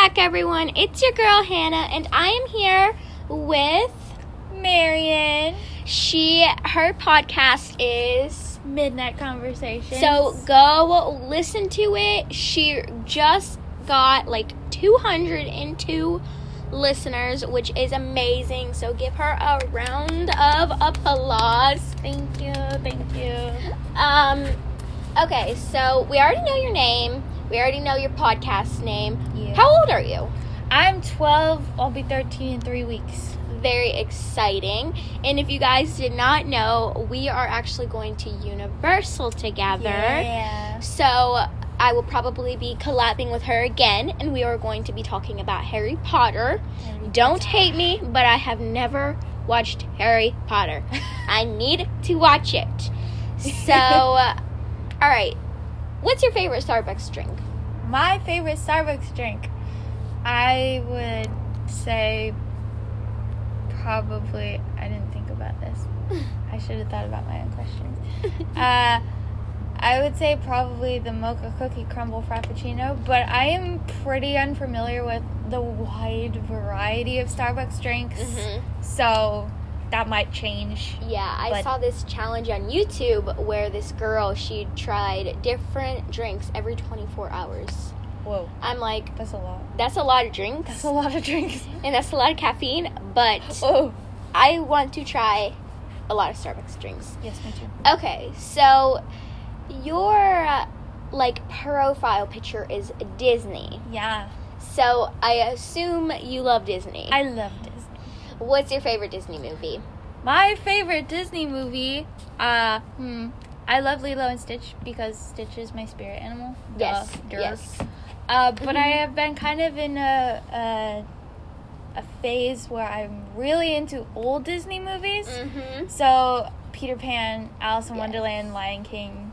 back, everyone. It's your girl Hannah, and I am here with Marion. she. Her podcast is Midnight Conversation. so go listen to it. She just got like 202 listeners, which is amazing. So give her a round of applause. thank you, thank you. Um, okay, so we already know your name. We already know your podcast name. Yeah. How old are you? I'm 12. I'll be 13 in three weeks. very exciting. And if you guys did not know, we are actually going to Universal together. Yeah. So I will probably be collabing with her again, and we are going to be talking about Harry Potter. Don't hate me, but I have never watched Harry Potter. I need to watch it. So, uh, all right. What's your favorite Starbucks drink? My favorite Starbucks drink, I would say probably. I didn't think about this. I should have thought about my own questions. Uh, I would say probably the mocha cookie crumble frappuccino, but I am pretty unfamiliar with the wide variety of Starbucks drinks, Mhm. so that might change. Yeah, I But- saw this challenge on YouTube where this girl she tried different drinks every 24 hours. Whoa, I'm like, that's a lot. that's a lot of drinks, That's a lot of drinks. and that's a lot of caffeine. But Oh, I want to try a lot of Starbucks drinks. yes, me too. Okay, so your uh, like profile picture is Disney. Yeah, So I assume you love Disney. I love Disney. What's your favorite Disney movie? My favorite Disney movie, uh, hmm, I love Lilo and Stitch because Stitch is my spirit animal. Yes, Duh, yes. Uh, but I have been kind of in a, a a phase where I'm really into old Disney movies. Mm-hmm. So Peter Pan, Alice in Yes. Wonderland, Lion King,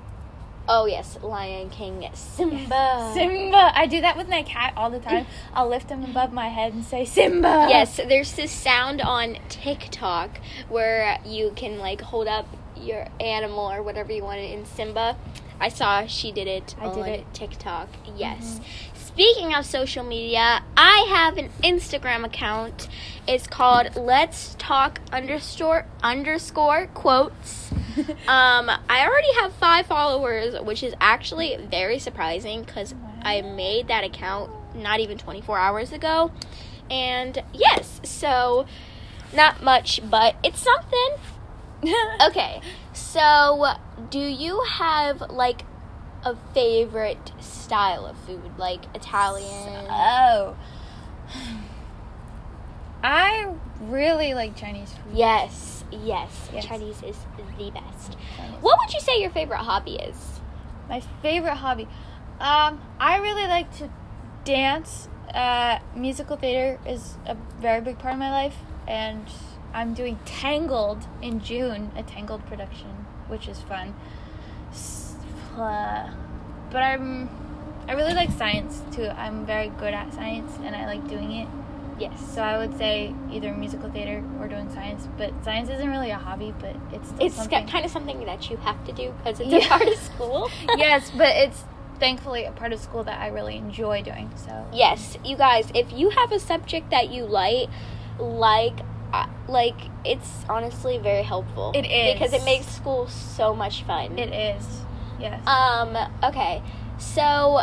Oh yes, Lion King, Simba. Simba. I do that with my cat all the time. I'll lift him above my head and say Simba. Yes, there's this sound on TikTok where you can like hold up your animal or whatever you want in Simba. I saw she did it I on did it. TikTok. Mm-hmm. Yes. Speaking of social media, I have an Instagram account. It's called Let's Talk underscore underscore quotes. Um, I already have five followers, which is actually very surprising because I made that account not even 24 hours ago. And yes, so not much, but it's something. Okay, so do you have like a favorite style of food, like Italian? Oh. I really like Chinese food. yes, yes, Yes. Chinese is the best. Chinese. What would you say your favorite hobby is? My favorite hobby. Um, I really like to dance. Uh, musical theater is a very big part of my life, and I'm doing Tangled in June, a Tangled production, which is fun. Uh, but I'm, I really like science too. I'm very good at science, and I like doing it. Yes. So I would say either musical theater or doing science. But science isn't really a hobby, but it's still It's something. kind of something that you have to do because it's Yeah. a part of school. yes, but it's thankfully a part of school that I really enjoy doing. So yes, you guys, if you have a subject that you like, like, uh, like it's honestly very helpful. It is. because it makes school so much fun. it is. Yes. Um, okay. So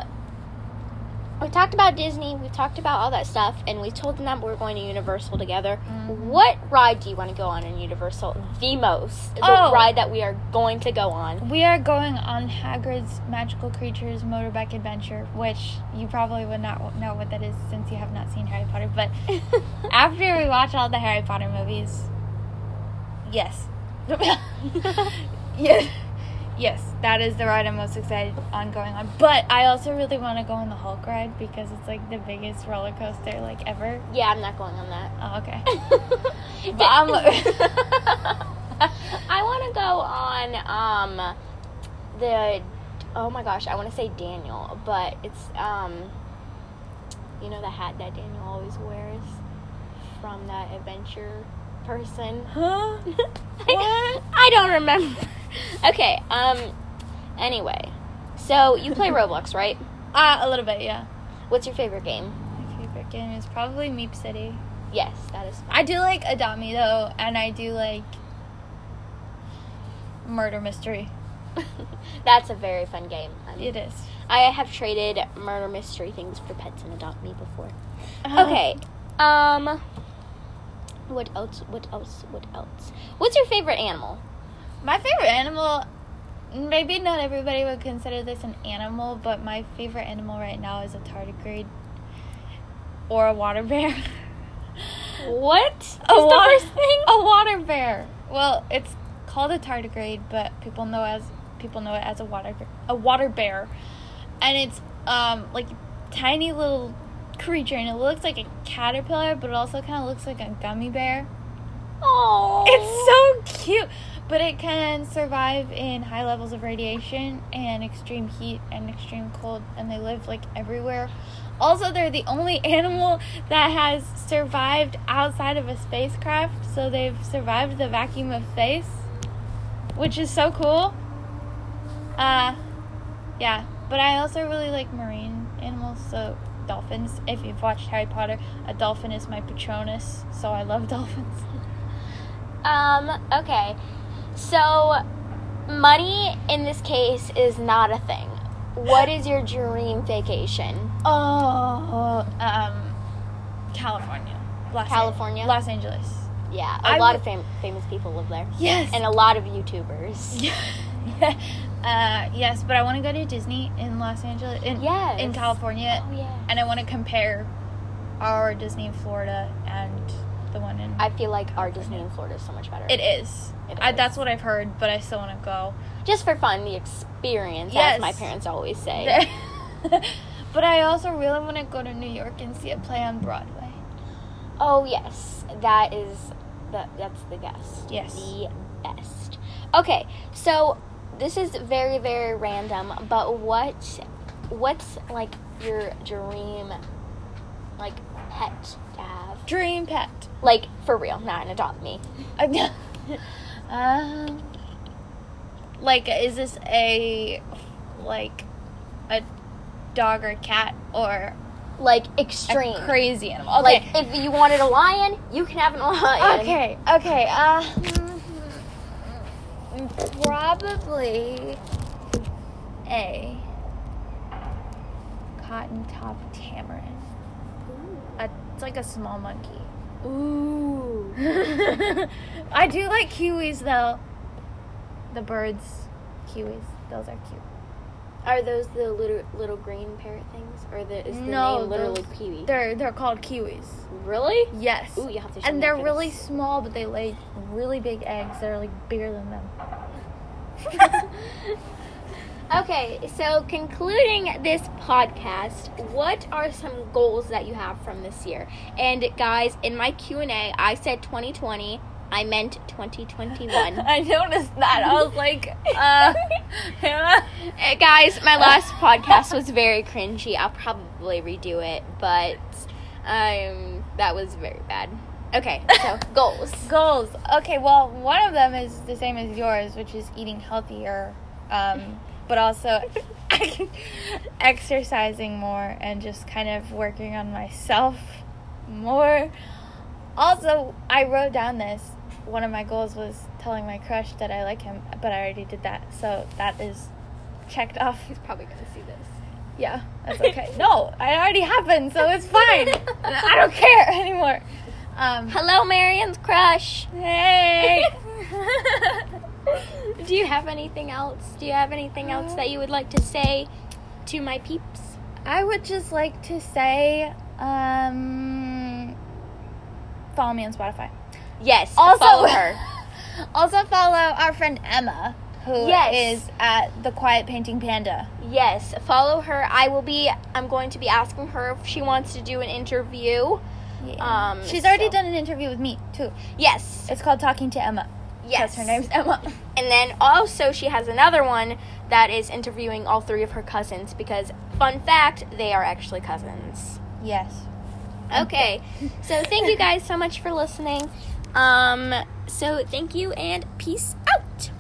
we talked about Disney, we've talked about all that stuff, and we told them that we're going to Universal together. Mhm. What ride do you want to go on in Universal? The most. The Oh. ride that we are going to go on. we are going on Hagrid's Magical Creatures Motorbike Adventure, which you probably would not know what that is since you have not seen Harry Potter. But after we watch all the Harry Potter movies, yes, yes, yes, that is the ride I'm most excited on going on. But I also really want to go on the Hulk ride because it's like the biggest roller coaster like ever. yeah, I'm not going on that. Oh, okay. but I'm- I want to go on um the oh my gosh, I want to say Daniel, but it's um you know the hat that Daniel always wears from that adventure person. Huh? I, I don't remember. okay, um anyway. So you play Roblox, right? Uh, a little bit, yeah. What's your favorite game? My favorite game is probably MeepCity. Yes, that is. I do like Adopt Me though, and I do like Murder Mystery. That's a very fun game. Um, It is. I have traded murder mystery things for pets and adopt me before. Uh-huh. Okay. Um. What else? What else? What else? What's your favorite animal? My favorite animal, maybe not everybody would consider this an animal, but my favorite animal right now is a tardigrade or a water bear. What? a water first thing? A water bear. Well, it's called a tardigrade, but people know as people know it as a water a water bear, and it's um like tiny little creature, and it looks like a caterpillar, but it also kind of looks like a gummy bear. Oh. It's so cute, but it can survive in high levels of radiation and extreme heat and extreme cold, and they live like everywhere. Also, they're the only animal that has survived outside of a spacecraft, so they've survived the vacuum of space, which is so cool. Uh, yeah, but I also really like marine animals, so dolphins. If you've watched Harry Potter, a dolphin is my Patronus, so I love dolphins. Um, okay. So, money in this case is not a thing. What is your dream vacation? Oh, um, California, Los California? An- Los Angeles. Yeah, a I lot would- of fam- famous people live there. Yes, And a lot of YouTubers. uh, yes, but I want to go to Disney in Los Angeles, in Yes. in California, Oh, yeah. and I want to compare our Disney in Florida and the one in. I feel like our Disney in Florida is so much better. it is. It I, that's what I've heard, but I still want to go. Just for fun, the experience, Yes. as my parents always say. but I also really want to go to New York and see a play on Broadway. Oh yes, that is that. That's the best. Yes. the best. Okay, so this is very very random, but what what's like your dream like pet have? Dream pet. Like for real, not an adopt me. um, like, is this a like a dog or cat or Like a extreme. crazy animal? Okay. Like if you wanted a lion, you can have a lion. okay. Okay. Uh, probably a cotton top tamarin. A, it's like a small monkey. Ooh. I do like kiwis though. The birds, kiwis, those are cute. Are those the little little green parrot things, or the is the No, name literally those- kiwi? They're they're called kiwis. Really? Yes. Ooh, you have to. Show and they're really small, but they lay really big eggs that are like bigger than them. okay, so concluding this podcast, what are some goals that you have from this year? And guys, in my Q and A, I said 2020. I meant 2021. I noticed that. I was like, uh, Hannah. Uh, guys, my last podcast was very cringy. I'll probably redo it, but um, that was very bad. Okay, so goals. Goals. Okay, well, one of them is the same as yours, which is eating healthier, um, but also exercising more and just kind of working on myself more. Also, I wrote down this. One of my goals was telling my crush that I like him, but I already did that, so that is checked off. He's probably gonna see this. Yeah, that's okay. no, it already happened, so it's fine. I don't care anymore. Um, Hello, Marion's crush. hey. Do you have anything else? Do you have anything else that you would like to say to my peeps? I would just like to say, um, follow me on Spotify. Yes. Also, follow her. also follow our friend Emma, who is Yes. at the Quiet Painting Panda. Yes, follow her. I will be. I'm going to be asking her if she wants to do an interview. Um, She's already so- done an interview with me too. Yes. It's called Talking to Emma. Yes. Because her name's Emma. And then also she has another one that is interviewing all three of her cousins because fun fact, they are actually cousins. yes. Okay. so thank you guys so much for listening. Um so thank you and peace out.